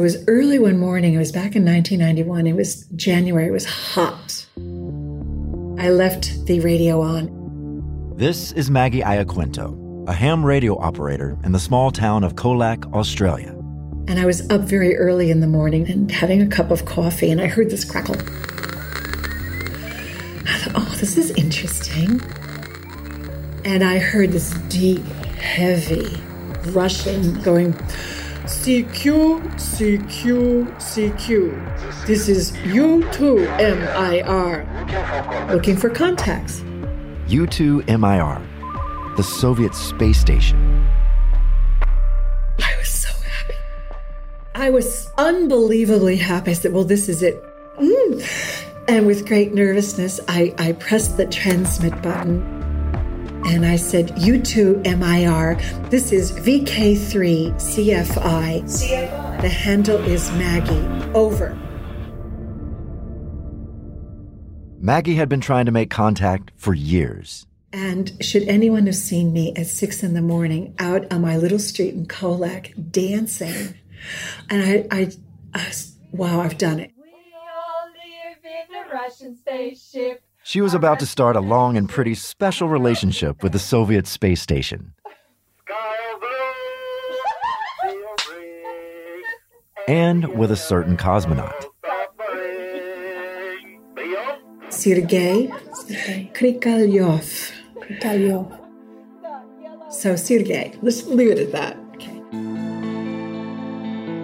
It was early one morning. It was back in 1991. It was January. It was hot. I left the radio on. This is Maggie Iaquinto, a ham radio operator in the small town of Colac, Australia. And I was up very early in the morning and having a cup of coffee, and I heard this crackle. I thought, oh, this is interesting. And I heard this deep, heavy rushing going, CQ, CQ, CQ. This is U2MIR. Looking for contacts. U2MIR, the Soviet space station. I was so happy. I was unbelievably happy. I said, well, this is it. Mm. And with great nervousness, I, I pressed the transmit button and I said, U2 MIR, this is VK3 CFI. CFI. The handle is Maggie. Over. Maggie had been trying to make contact for years. And should anyone have seen me at six in the morning out on my little street in Colac dancing, and I, I, I wow, I've done it. We all live in a Russian spaceship. She was about to start a long and pretty special relationship with the Soviet space station. And with a certain cosmonaut. Sergei Krikalyov. Krikalyov. So Sergei, let's leave it at that.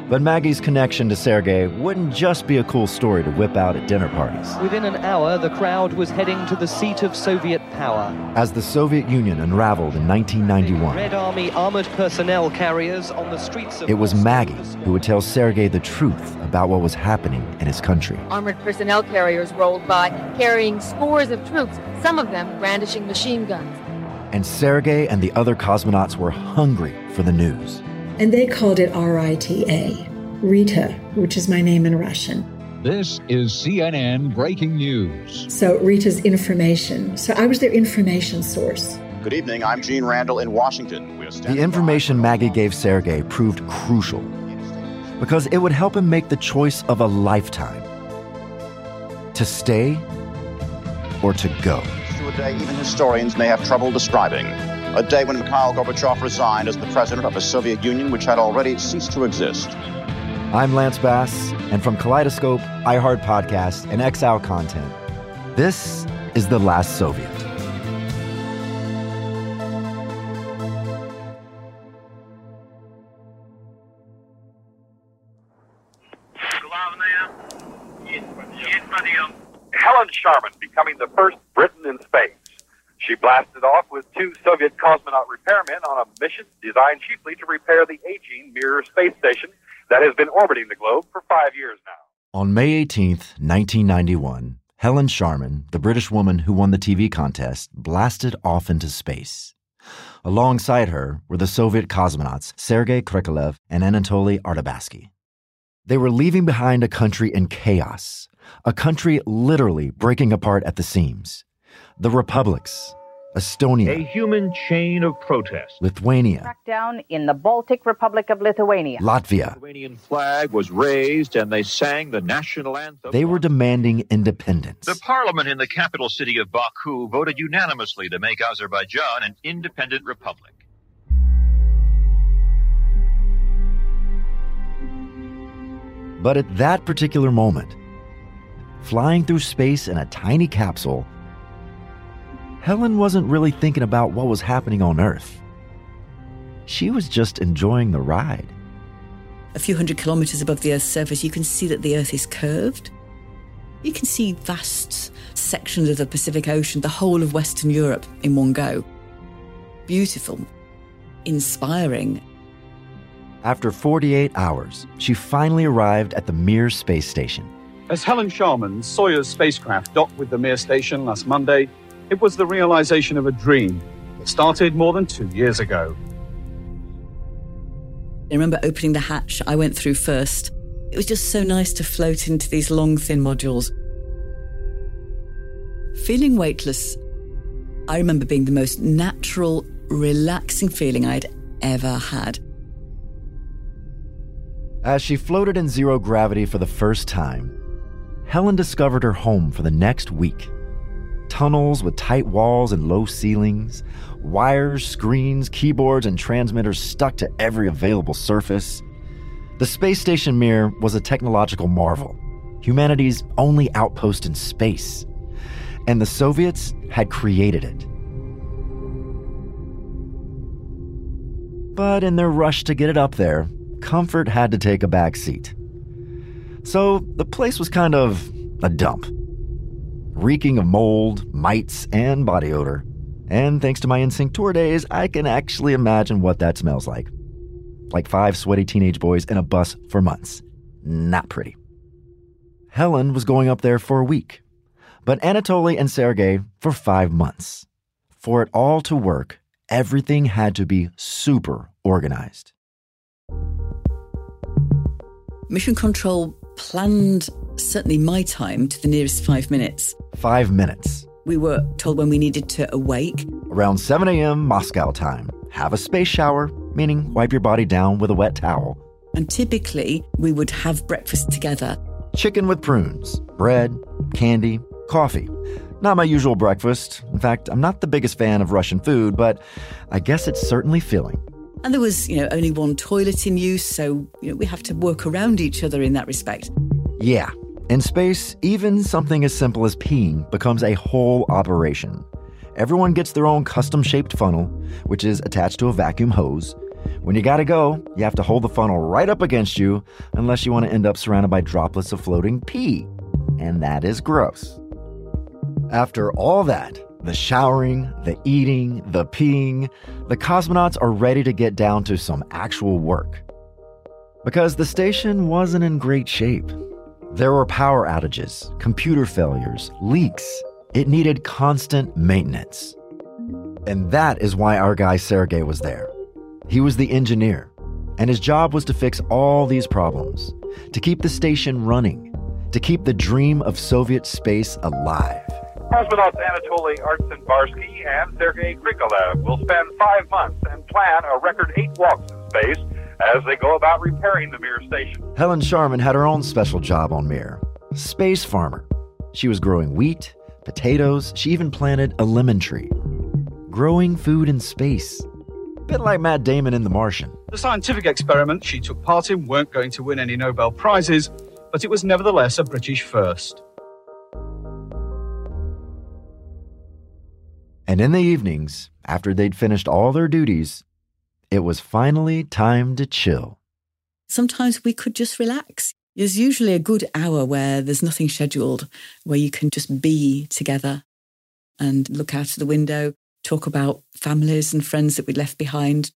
But Maggie's connection to Sergei wouldn't just be a cool story to whip out at dinner parties. Within an hour, the crowd was heading to the seat of Soviet power. As the Soviet Union unraveled in 1991, Red Army armored personnel carriers on the streets of it was Maggie who would tell Sergei the truth about what was happening in his country. Armored personnel carriers rolled by, carrying scores of troops, some of them brandishing machine guns. And Sergei and the other cosmonauts were hungry for the news. And they called it RITA, Rita, which is my name in Russian. This is CNN breaking news. So Rita's information. So I was their information source. Good evening. I'm Gene Randall in Washington. The information Maggie gave Sergei proved crucial because it would help him make the choice of a lifetime to stay or to go. To a day even historians may have trouble describing. A day when Mikhail Gorbachev resigned as the president of a Soviet Union which had already ceased to exist. I'm Lance Bass, and from Kaleidoscope, iHeart Podcast, and XOW Content, this is The Last Soviet. Helen Sharman becoming the first Briton in space. She blasted off with two Soviet cosmonaut repairmen on a mission designed chiefly to repair the aging Mir space station that has been orbiting the globe for five years now. On May 18, 1991, Helen Sharman, the British woman who won the TV contest, blasted off into space. Alongside her were the Soviet cosmonauts Sergei Krikalev and Anatoly Artsebarsky. They were leaving behind a country in chaos, a country literally breaking apart at the seams. The republics, Estonia, A human chain of protest. Lithuania, Crackdown in the Baltic Republic of Lithuania. Latvia. The Lithuanian flag was raised and they sang the national anthem. They were demanding independence. The parliament in the capital city of Baku voted unanimously to make Azerbaijan an independent republic. But at that particular moment, flying through space in a tiny capsule, Helen wasn't really thinking about what was happening on Earth. She was just enjoying the ride. A few hundred kilometers above the Earth's surface, you can see that the Earth is curved. You can see vast sections of the Pacific Ocean, the whole of Western Europe in one go. Beautiful, inspiring. After 48 hours, she finally arrived at the Mir space station. As Helen Sharman's Soyuz spacecraft docked with the Mir station last Monday, it was the realization of a dream that started more than two years ago. I remember opening the hatch I went through first. It was just so nice to float into these long, thin modules. Feeling weightless, I remember being the most natural, relaxing feeling I'd ever had. As she floated in zero gravity for the first time, Helen discovered her home for the next week. Tunnels with tight walls and low ceilings, wires, screens, keyboards, and transmitters stuck to every available surface. The space station Mir was a technological marvel, humanity's only outpost in space. And the Soviets had created it. But in their rush to get it up there, comfort had to take a back seat. So the place was kind of a dump, reeking of mold, mites, and body odor. And thanks to my NSYNC tour days, I can actually imagine what that smells like. Like five sweaty teenage boys in a bus for months. Not pretty. Helen was going up there for a week, but Anatoly and Sergei for five months. For it all to work, everything had to be super organized. Mission Control planned certainly my time to the nearest five minutes. Five minutes. We were told when we needed to awake. Around 7 a.m. Moscow time, have a space shower, meaning wipe your body down with a wet towel. And typically, we would have breakfast together. Chicken with prunes, bread, candy, coffee. Not my usual breakfast. In fact, I'm not the biggest fan of Russian food, but I guess it's certainly filling. And there was, you know, only one toilet in use, so you know, we have to work around each other in that respect. Yeah. In space, even something as simple as peeing becomes a whole operation. Everyone gets their own custom shaped funnel, which is attached to a vacuum hose. When you gotta go, you have to hold the funnel right up against you, unless you want to end up surrounded by droplets of floating pee. And that is gross. After all that, the showering, the eating, the peeing, the cosmonauts are ready to get down to some actual work. Because the station wasn't in great shape. There were power outages, computer failures, leaks. It needed constant maintenance. And that is why our guy Sergei was there. He was the engineer, and his job was to fix all these problems, to keep the station running, to keep the dream of Soviet space alive. Cosmonauts Anatoly Artsebarsky and Sergei Krikalev will spend five months and plan a record eight walks in space as they go about repairing the Mir station. Helen Sharman had her own special job on Mir space farmer. She was growing wheat, potatoes, she even planted a lemon tree. Growing food in space. Bit like Matt Damon in The Martian. The scientific experiments she took part in weren't going to win any Nobel Prizes, but it was nevertheless a British first. And in the evenings, after they'd finished all their duties, it was finally time to chill. Sometimes we could just relax. There's usually a good hour where there's nothing scheduled, where you can just be together and look out of the window, talk about families and friends that we'd left behind.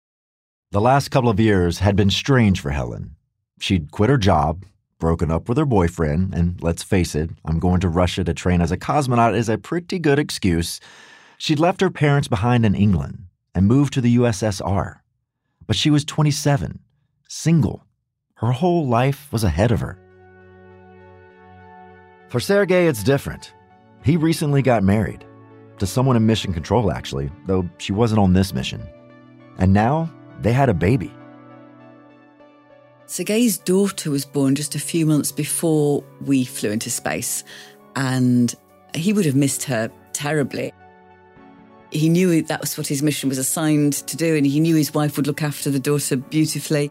The last couple of years had been strange for Helen. She'd quit her job, broken up with her boyfriend, and let's face it, I'm going to Russia to train as a cosmonaut is a pretty good excuse. She'd left her parents behind in England and moved to the USSR. But she was 27, single. Her whole life was ahead of her. For Sergei, it's different. He recently got married to someone in mission control, actually, though she wasn't on this mission. And now they had a baby. Sergei's daughter was born just a few months before we flew into space, and he would have missed her terribly. He knew that was what his mission was assigned to do, and he knew his wife would look after the daughter beautifully.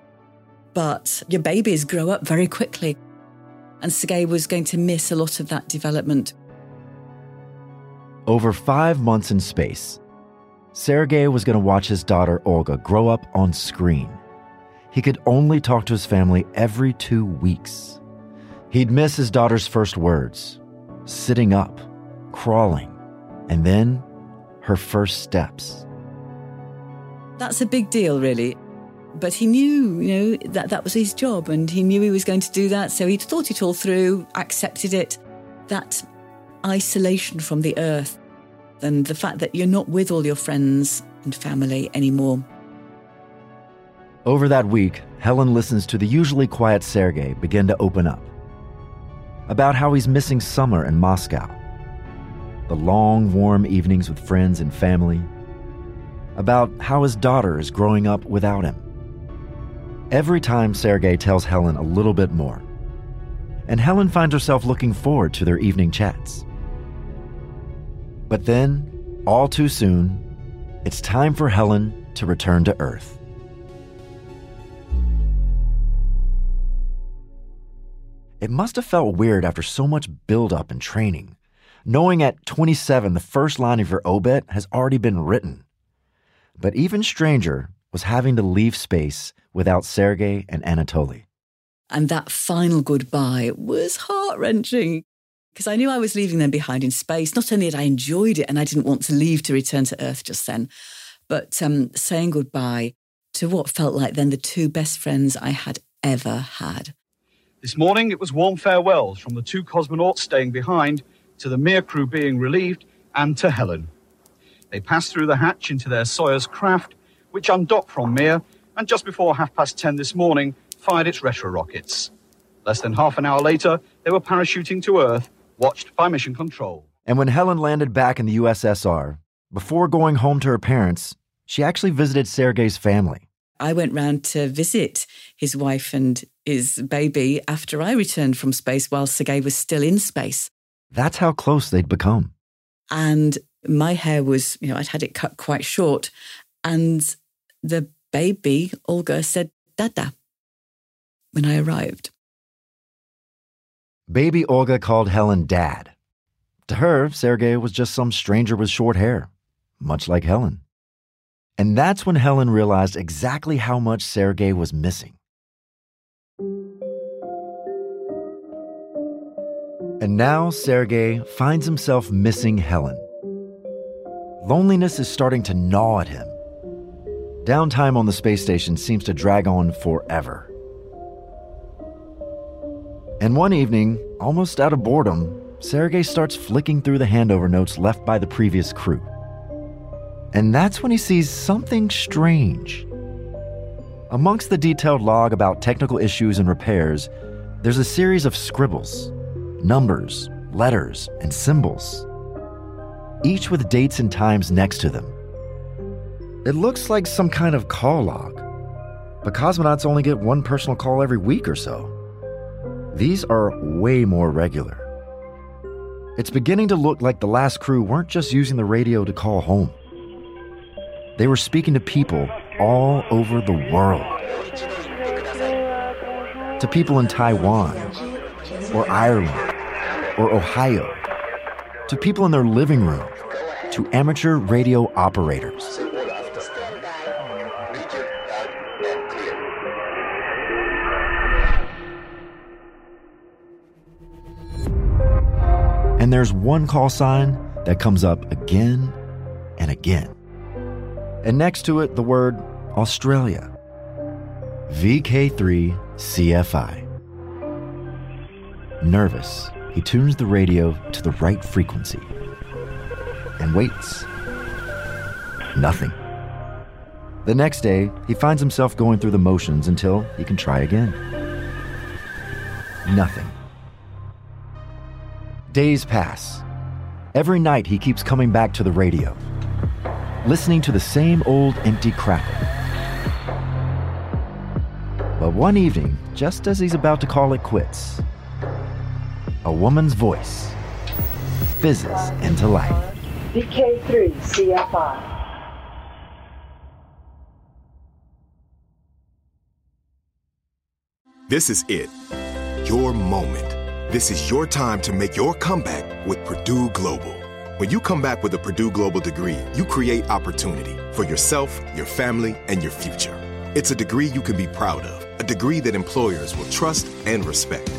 But your babies grow up very quickly, and Sergei was going to miss a lot of that development. Over five months in space, Sergei was going to watch his daughter Olga grow up on screen. He could only talk to his family every two weeks. He'd miss his daughter's first words, sitting up, crawling, and then her first steps. That's a big deal, really. But he knew, you know, that that was his job and he knew he was going to do that. So he'd thought it all through, accepted it. That isolation from the earth and the fact that you're not with all your friends and family anymore. Over that week, Helen listens to the usually quiet Sergei begin to open up about how he's missing summer in Moscow, the long, warm evenings with friends and family, about how his daughter is growing up without him. Every time Sergei tells Helen a little bit more, and Helen finds herself looking forward to their evening chats. But then, all too soon, it's time for Helen to return to Earth. It must have felt weird after so much buildup and training, knowing at 27 the first line of your obit has already been written. But even stranger was having to leave space without Sergei and Anatoly. And that final goodbye was heart wrenching because I knew I was leaving them behind in space. Not only had I enjoyed it and I didn't want to leave to return to Earth just then, but um, saying goodbye to what felt like then the two best friends I had ever had. This morning, it was warm farewells from the two cosmonauts staying behind to the Mir crew being relieved and to Helen. They passed through the hatch into their Soyuz craft, which undocked from Mir and just before half past ten this morning fired its retro rockets. Less than half an hour later, they were parachuting to Earth, watched by Mission Control. And when Helen landed back in the USSR, before going home to her parents, she actually visited Sergei's family. I went round to visit his wife and his baby after I returned from space while Sergei was still in space. That's how close they'd become. And my hair was, you know, I'd had it cut quite short. And the baby, Olga, said, Dada, when I arrived. Baby Olga called Helen dad. To her, Sergei was just some stranger with short hair, much like Helen. And that's when Helen realized exactly how much Sergei was missing. And now Sergei finds himself missing Helen. Loneliness is starting to gnaw at him. Downtime on the space station seems to drag on forever. And one evening, almost out of boredom, Sergei starts flicking through the handover notes left by the previous crew. And that's when he sees something strange. Amongst the detailed log about technical issues and repairs, there's a series of scribbles, numbers, letters, and symbols, each with dates and times next to them. It looks like some kind of call log, but cosmonauts only get one personal call every week or so. These are way more regular. It's beginning to look like the last crew weren't just using the radio to call home. They were speaking to people all over the world. To people in Taiwan, or Ireland, or Ohio. To people in their living room. To amateur radio operators. And there's one call sign that comes up again and again. And next to it, the word Australia. VK3CFI. Nervous, he tunes the radio to the right frequency and waits. Nothing. The next day, he finds himself going through the motions until he can try again. Nothing. Days pass. Every night he keeps coming back to the radio, listening to the same old empty crackle. But one evening, just as he's about to call it quits, a woman's voice fizzes into life. VK3 CFI. This is it. Your moment. This is your time to make your comeback with Purdue Global. When you come back with a Purdue Global degree, you create opportunity for yourself, your family, and your future. It's a degree you can be proud of, a degree that employers will trust and respect.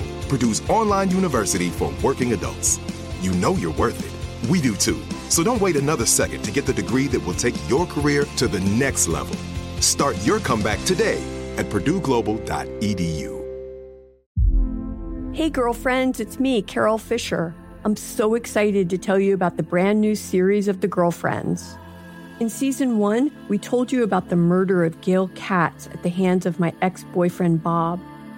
Purdue's online university for working adults. You know you're worth it. We do too. So don't wait another second to get the degree that will take your career to the next level. Start your comeback today at purdueglobal.edu. Hey, girlfriends, it's me, Carol Fisher. I'm so excited to tell you about the brand new series of The Girlfriends. In season one, we told you about the murder of Gail Katz at the hands of my ex boyfriend Bob.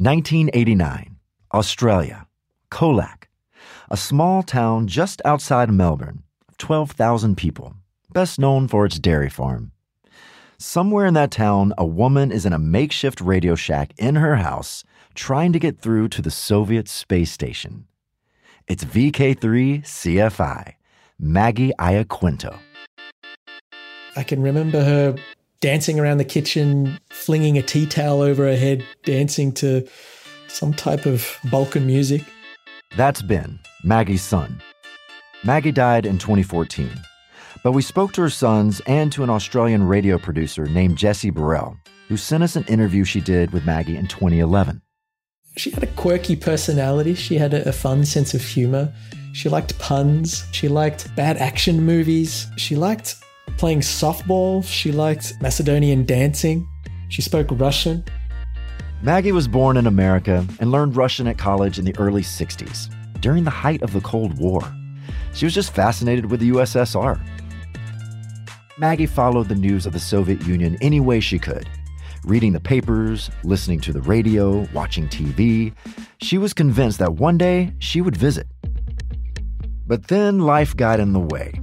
1989, Australia, Colac, a small town just outside Melbourne, 12,000 people, best known for its dairy farm. Somewhere in that town, a woman is in a makeshift radio shack in her house trying to get through to the Soviet space station. It's VK3 CFI, Maggie Iaquinto. I can remember her dancing around the kitchen, flinging a tea towel over her head, dancing to some type of Balkan music. That's Ben, Maggie's son. Maggie died in 2014, but we spoke to her sons and to an Australian radio producer named Jesse Burrell, who sent us an interview she did with Maggie in 2011. She had a quirky personality, she had a, a fun sense of humor. She liked puns, she liked bad action movies, she liked playing softball. She liked Macedonian dancing. She spoke Russian. Maggie was born in America and learned Russian at college in the early 60s, during the height of the Cold War. She was just fascinated with the USSR. Maggie followed the news of the Soviet Union any way she could. Reading the papers, listening to the radio, watching TV, she was convinced that one day she would visit. But then life got in the way.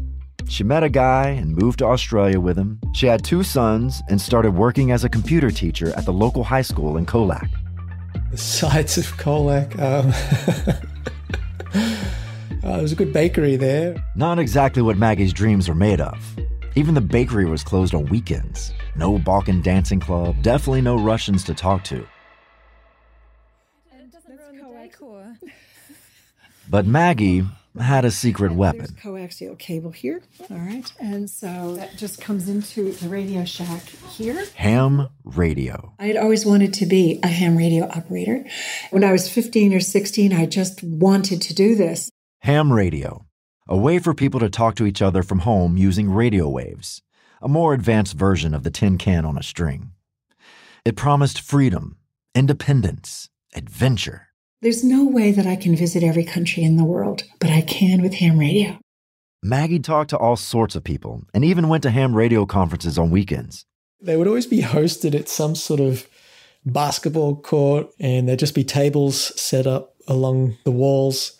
She met a guy and moved to Australia with him. She had two sons and started working as a computer teacher at the local high school in Colac. The sights of Colac. Um, uh, there was a good bakery there. Not exactly what Maggie's dreams were made of. Even the bakery was closed on weekends. No Balkan dancing club, definitely no Russians to talk to. But Maggie had a secret weapon. Coaxial cable here. All right. And so that just comes into the Radio Shack here. Ham radio. I had always wanted to be a ham radio operator. When I was 15 or 16, I just wanted to do this. Ham radio. A way for people to talk to each other from home using radio waves. A more advanced version of the tin can on a string. It promised freedom, independence, adventure. There's no way that I can visit every country in the world, but I can with ham radio. Maggie talked to all sorts of people and even went to ham radio conferences on weekends. They would always be hosted at some sort of basketball court, and there'd just be tables set up along the walls,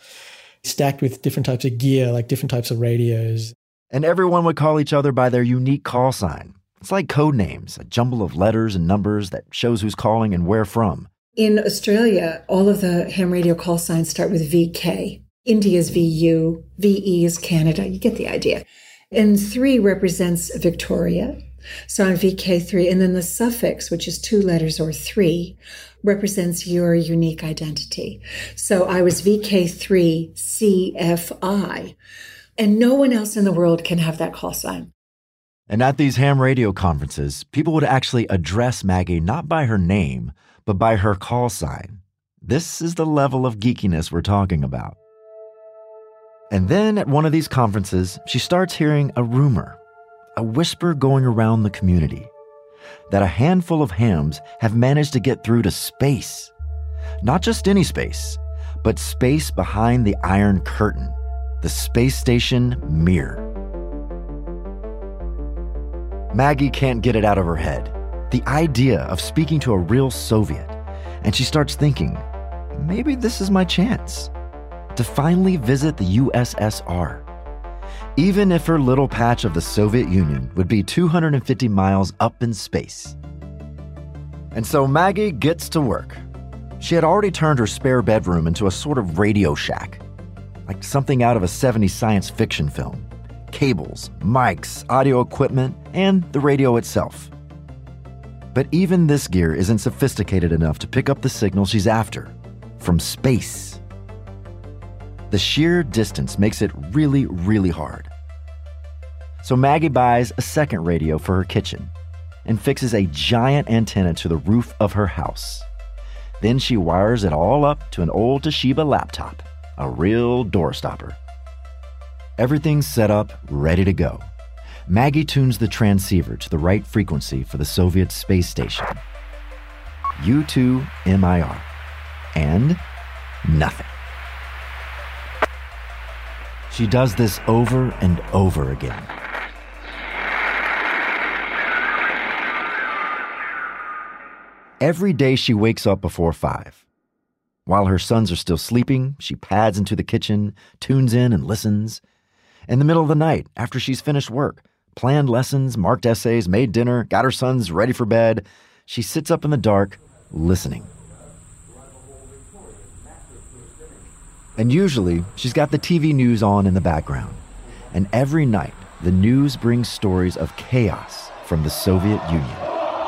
stacked with different types of gear, like different types of radios. And everyone would call each other by their unique call sign. It's like code names, a jumble of letters and numbers that shows who's calling and where from. In Australia, all of the ham radio call signs start with VK. India's VU, VE is Canada. You get the idea. And three represents Victoria. So I'm VK3. And then the suffix, which is two letters or three, represents your unique identity. So I was VK3CFI. And no one else in the world can have that call sign. And at these ham radio conferences, people would actually address Maggie not by her name, but by her call sign. This is the level of geekiness we're talking about. And then at one of these conferences, she starts hearing a rumor, a whisper going around the community, that a handful of hams have managed to get through to space. Not just any space, but space behind the Iron Curtain, the space station Mir. Maggie can't get it out of her head. The idea of speaking to a real Soviet. And she starts thinking, maybe this is my chance to finally visit the USSR. Even if her little patch of the Soviet Union would be 250 miles up in space. And so Maggie gets to work. She had already turned her spare bedroom into a sort of radio shack, like something out of a 70s science fiction film cables, mics, audio equipment, and the radio itself. But even this gear isn't sophisticated enough to pick up the signal she's after from space. The sheer distance makes it really, really hard. So Maggie buys a second radio for her kitchen and fixes a giant antenna to the roof of her house. Then she wires it all up to an old Toshiba laptop, a real doorstopper. Everything's set up, ready to go. Maggie tunes the transceiver to the right frequency for the Soviet space station. U2MIR. And nothing. She does this over and over again. Every day she wakes up before five. While her sons are still sleeping, she pads into the kitchen, tunes in, and listens. In the middle of the night, after she's finished work, planned lessons, marked essays, made dinner, got her sons ready for bed, she sits up in the dark, listening. And usually, she's got the TV news on in the background. And every night, the news brings stories of chaos from the Soviet Union.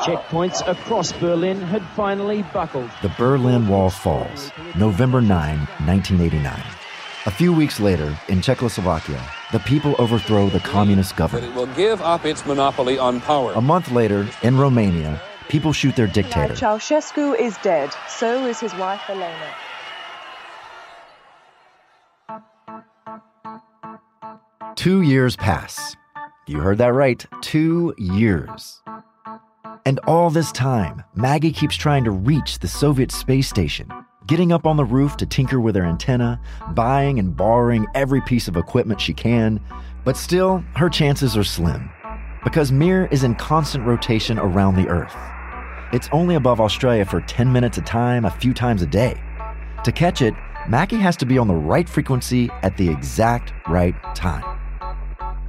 Checkpoints across Berlin had finally buckled. The Berlin Wall falls, November 9, 1989. A few weeks later, in Czechoslovakia, the people overthrow the communist government. It will give up its monopoly on power. A month later, in Romania, people shoot their dictator. Ceausescu is dead. So is his wife Elena. Two years pass. You heard that right, two years. And all this time, Maggie keeps trying to reach the Soviet space station, getting up on the roof to tinker with her antenna, buying and borrowing every piece of equipment she can, but still, her chances are slim. Because Mir is in constant rotation around the Earth. It's only above Australia for 10 minutes a time, a few times a day. To catch it, Maggie has to be on the right frequency at the exact right time.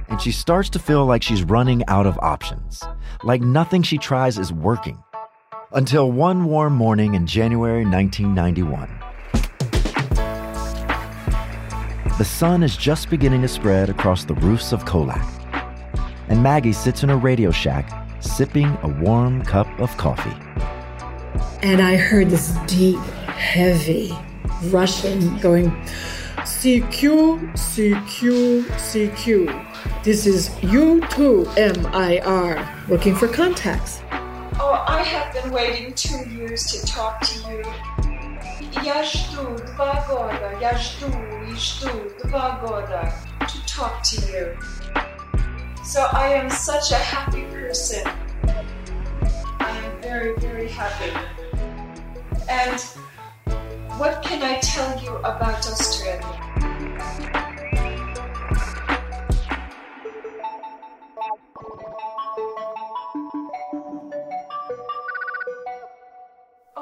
And she starts to feel like she's running out of options, like nothing she tries is working. Until one warm morning in January 1991. The sun is just beginning to spread across the roofs of Colac, And Maggie sits in her radio shack, sipping a warm cup of coffee. And I heard this deep, heavy Russian going, CQ, CQ, CQ. This is U2MIR, looking for contacts. Oh, I have been waiting two years to talk to you. Я жду два года, я жду и жду два года to talk to you. So I am such a happy person. I am very, very happy. And what can I tell you about Australia?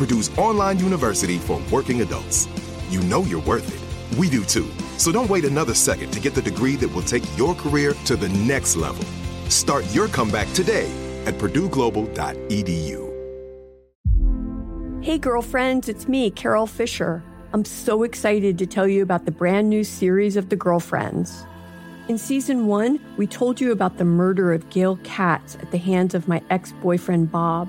Purdue's online university for working adults. You know you're worth it. We do too. So don't wait another second to get the degree that will take your career to the next level. Start your comeback today at purdueglobal.edu. Hey, girlfriends, it's me, Carol Fisher. I'm so excited to tell you about the brand new series of The Girlfriends. In season one, we told you about the murder of Gail Katz at the hands of my ex boyfriend Bob.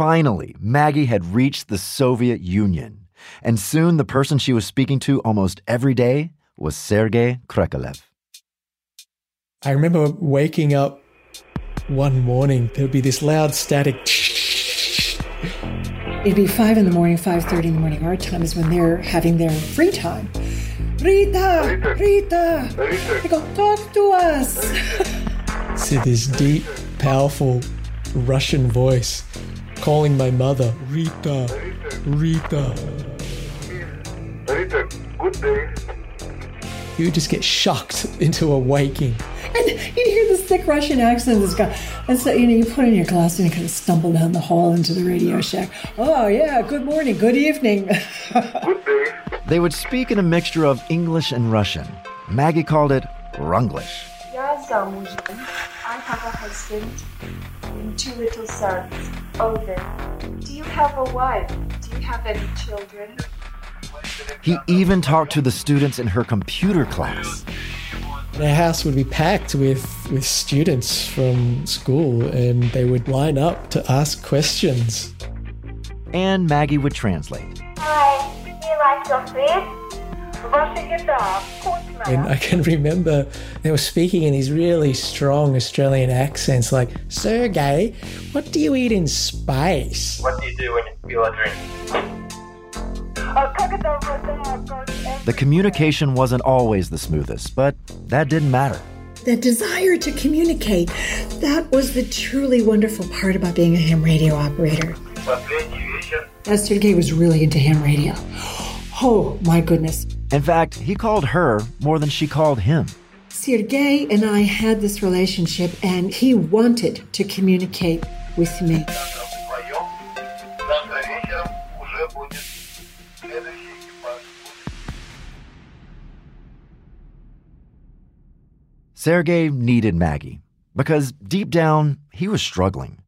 Finally, Maggie had reached the Soviet Union, and soon the person she was speaking to almost every day was Sergei Krikalev. I remember waking up one morning, there would be this loud static. It'd be five in the morning, five thirty in the morning. Our time is when they're having their free time. Rita, Rita, Rita. They go talk to us. See this deep, powerful Russian voice calling my mother, Rita, Rita. Rita, good day. You would just get shocked into awaking. And you'd hear this thick Russian accent. This guy, and so you know, you put on your glasses and you kind of stumble down the hall into the Radio Shack. Oh yeah, good morning, good evening. good day. They would speak in a mixture of English and Russian. Maggie called it Runglish. Have a husband and two little sons, older. Do you have a wife? Do you have any children? He even talked to the students in her computer class. The house would be packed with, with students from school, and they would line up to ask questions. And Maggie would translate. Hi, do you like your food? And I can remember they were speaking in these really strong Australian accents like, Sergey, what do you eat in space? What do you do when you feel a drink? The communication wasn't always the smoothest, but that didn't matter. That desire to communicate, that was the truly wonderful part about being a ham radio operator. As Sergey was really into ham radio. Oh, my goodness. In fact, he called her more than she called him. Sergey and I had this relationship, and he wanted to communicate with me. Sergei needed Maggie because deep down, he was struggling.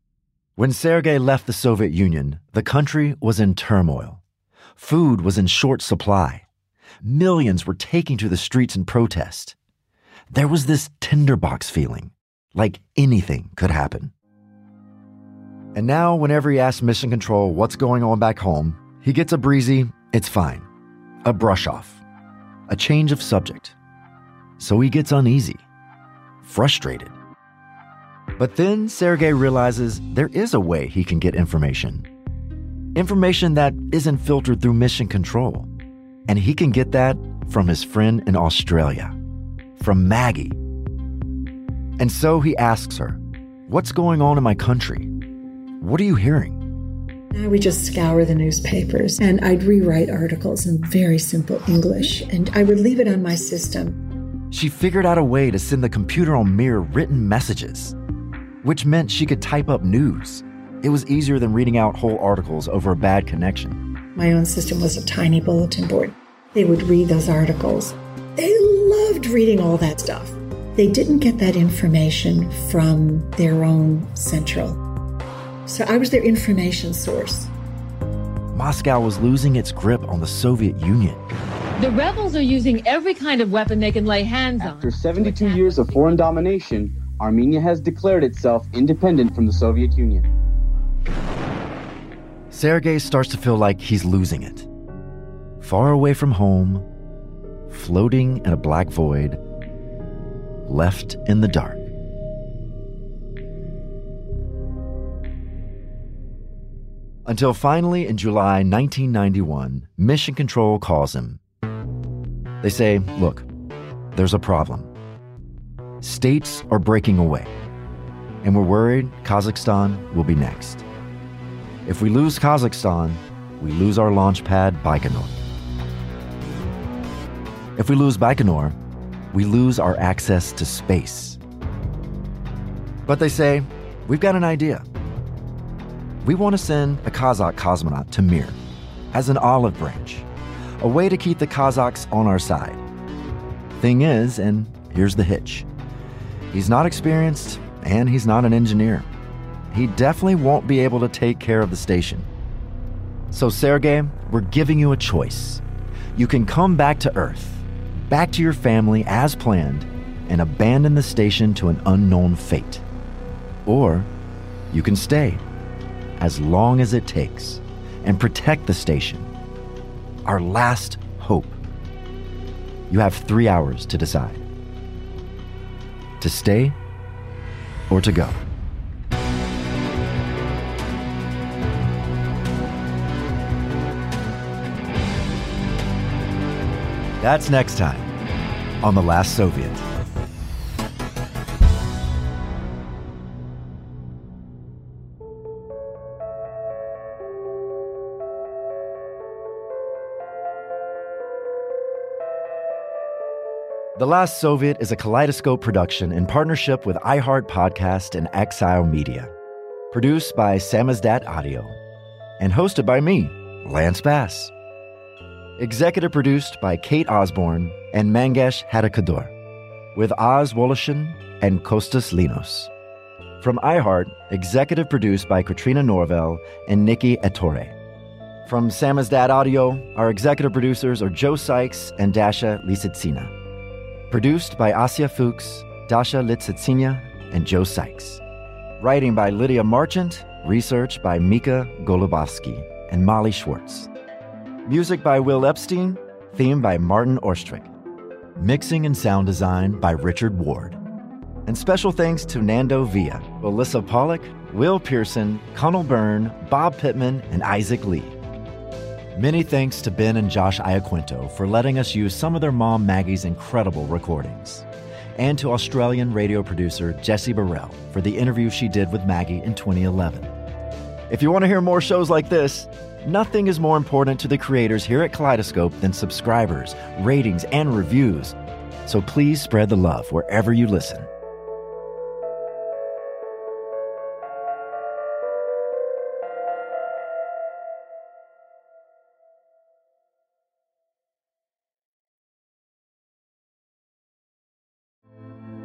When Sergei left the Soviet Union, the country was in turmoil. Food was in short supply. Millions were taking to the streets in protest. There was this tinderbox feeling, like anything could happen. And now, whenever he asks Mission Control what's going on back home, he gets a breezy, it's fine, a brush off, a change of subject. So he gets uneasy frustrated. But then Sergei realizes there is a way he can get information. Information that isn't filtered through mission control. And he can get that from his friend in Australia, from Maggie. And so he asks her, What's going on in my country? What are you hearing? I would just scour the newspapers and I'd rewrite articles in very simple English and I would leave it on my system she figured out a way to send the computer on Mir written messages, which meant she could type up news. It was easier than reading out whole articles over a bad connection. My own system was a tiny bulletin board. They would read those articles. They loved reading all that stuff. They didn't get that information from their own central. So I was their information source. Moscow was losing its grip on the Soviet Union. The rebels are using every kind of weapon they can lay hands on. After 72 years of foreign domination, Armenia has declared itself independent from the Soviet Union. Sergei starts to feel like he's losing it. Far away from home, floating in a black void, left in the dark. Until finally, in July 1991, Mission Control calls him they say, look, there's a problem. States are breaking away, and we're worried Kazakhstan will be next. If we lose Kazakhstan, we lose our launch pad Baikonur. If we lose Baikonur, we lose our access to space. But they say, we've got an idea. We want to send a Kazakh cosmonaut to Mir as an olive branch a way to keep the Kazakhs on our side. Thing is, and here's the hitch he's not experienced and he's not an engineer. He definitely won't be able to take care of the station. So, Sergey, we're giving you a choice. You can come back to Earth, back to your family as planned, and abandon the station to an unknown fate. Or you can stay as long as it takes and protect the station. Our last hope. You have three hours to decide to stay or to go. That's next time on The Last Soviet. The Last Soviet is a kaleidoscope production in partnership with iHeart Podcast and Exile Media. Produced by Samizdat Audio and hosted by me, Lance Bass. Executive produced by Kate Osborne and Mangesh Hattikudur, with Oz Woloshyn and Kostas Linos. From iHeart, executive produced by Katrina Norvell and Nikki Ettore. From Samizdat Audio, our executive producers are Joe Sykes and Dasha Lisitsina. Produced by Asya Fuchs, Dasha Lisitsina, and Joe Sykes. Writing by Lydia Marchant, research by Mika Golubowski and Molly Schwartz. Music by Will Epstein, theme by Martin Orstrick. Mixing and sound design by Richard Ward. And special thanks to Nando Villa, Alyssa Pollock, Will Pearson, Conal Byrne, Bob Pittman, and Isaac Lee. Many thanks to Ben and Josh Iaquinto for letting us use some of their mom Maggie's incredible recordings. And to Australian radio producer Jessie Burrell for the interview she did with Maggie in 2011. If you want to hear more shows like this, nothing is more important to the creators here at Kaleidoscope than subscribers, ratings, and reviews. So please spread the love wherever you listen.